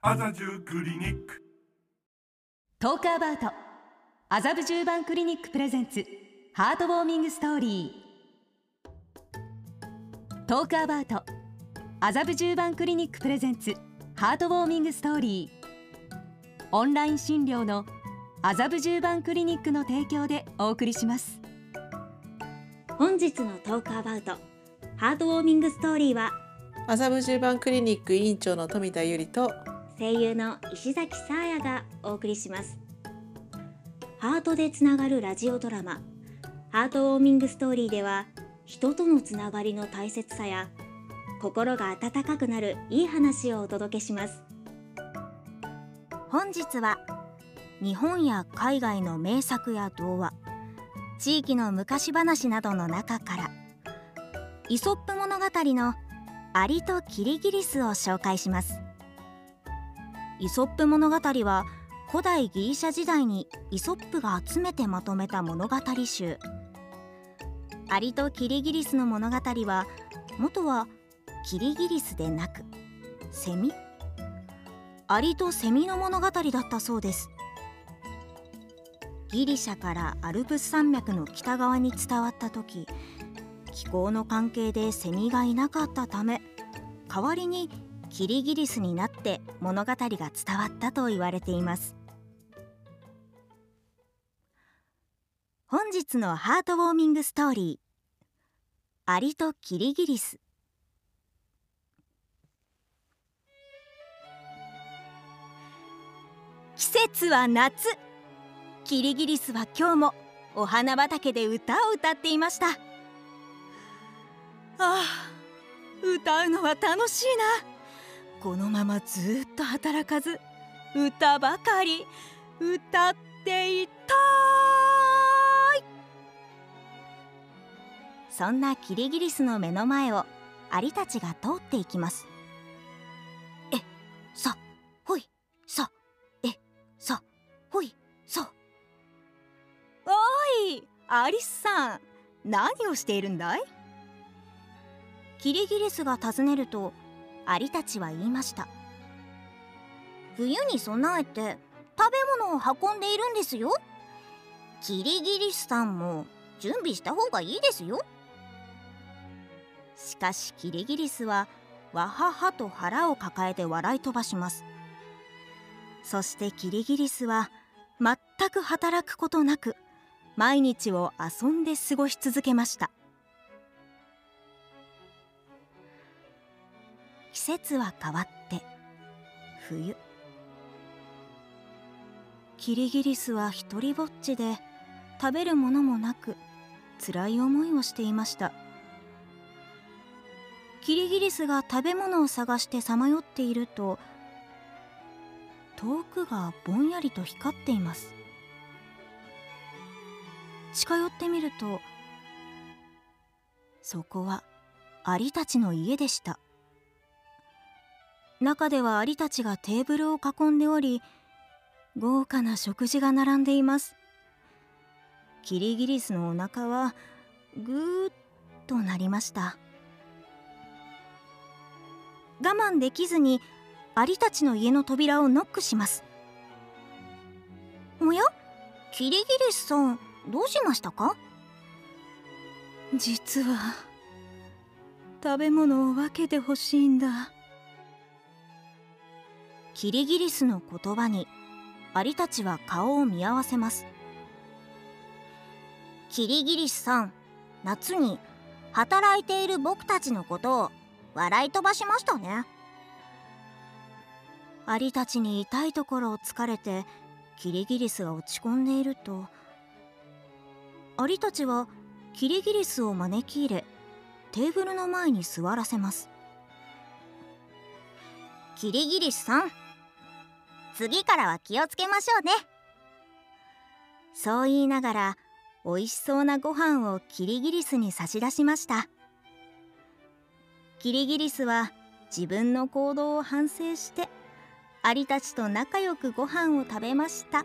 麻布クリニック。 Talk About。麻布十番クリニック presents。Heartwarming Story。Talk About。麻布十番クリニック presents。Heartwarming Story。オンライン診療の麻布十番クリニックの提供でお送りします。本日の Talk A bout。Heartwarming Story は麻布十番クリニック委員長の富田由里と声優の石崎さあやがお送りします。ハートでつながるラジオドラマ。ハートウォーミングストーリーでは人とのつながりの大切さや心が温かくなるいい話をお届けします。本日は日本や海外の名作や童話地域の昔話などの中からイソップ物語のアリとキリギリスを紹介します。イソップ物語は古代ギリシャ時代にイソップが集めてまとめた物語集。アリとキリギリスの物語は元はキリギリスでなくセミ？アリとセミの物語だったそうです。ギリシャからアルプス山脈の北側に伝わった時気候の関係でセミがいなかったため代わりにキリギリスになって物語が伝わったと言われています。本日のハートウォーミングストーリーアリとキリギリス。季節は夏。キリギリスは今日もお花畑で歌を歌っていました。ああ歌うのは楽しいな。このままずっと働かず歌ばかり歌っていたい。そんなキリギリスの目の前をアリたちが通っていきます。えさほいさえさほいさ。おいアリスさん何をしているんだい？キリギリスが尋ねるとアリたちは言いました。冬に備えて食べ物を運んでいるんですよ。キリギリスさんも準備した方がいいですよ。しかしキリギリスはわははと腹を抱えて笑い飛ばします。そしてキリギリスは全く働くことなく毎日を遊んで過ごし続けました。季節は変わって冬。キリギリスは一りぼっちで食べるものもなく辛い思いをしていました。キリギリスが食べ物を探してさまよっていると遠くがぼんやりと光っています。近寄ってみるとそこはアリたちの家でした。中ではアリたちがテーブルを囲んでおり豪華な食事が並んでいます。キリギリスのお腹はぐーっとなりました。我慢できずにアリたちの家の扉をノックします。おや？キリギリスさんどうしましたか？実は食べ物を分けてほしいんだ。キリギリスの言葉にアリたちは顔を見合わせます。キリギリスさん夏に働いている僕たちのことを笑い飛ばしましたね。アリたちに痛いところを突かれてキリギリスが落ち込んでいるとアリたちはキリギリスを招き入れテーブルの前に座らせます。キリギリスさん次からは気をつけましょうね。そう言いながら美味しそうなご飯をキリギリスに差し出しました。キリギリスは自分の行動を反省してアリたちと仲良くご飯を食べました。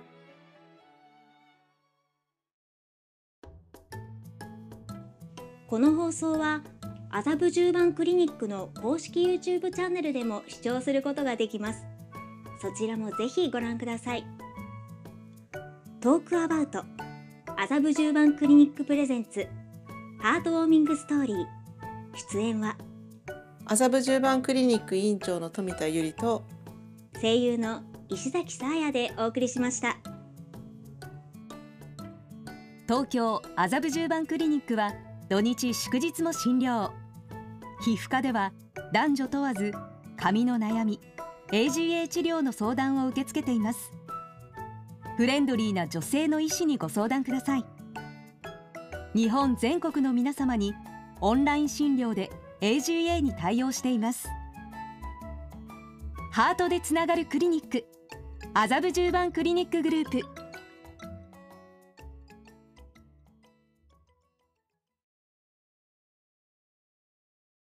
この放送は麻布十番クリニックの公式 YouTube チャンネルでも視聴することができます。そちらもぜひご覧ください。トークアバウト麻布十番クリニックプレゼンツハートウォーミングストーリー。出演は麻布十番クリニック院長の富田ゆりと声優の石崎さあやでお送りしました。東京麻布十番クリニックは土日祝日も診療。皮膚科では男女問わず髪の悩み AGA 治療の相談を受け付けています。フレンドリーな女性の医師にご相談ください。日本全国の皆様にオンライン診療で AGA に対応しています。ハートでつながるクリニック麻布十番クリニックグループ。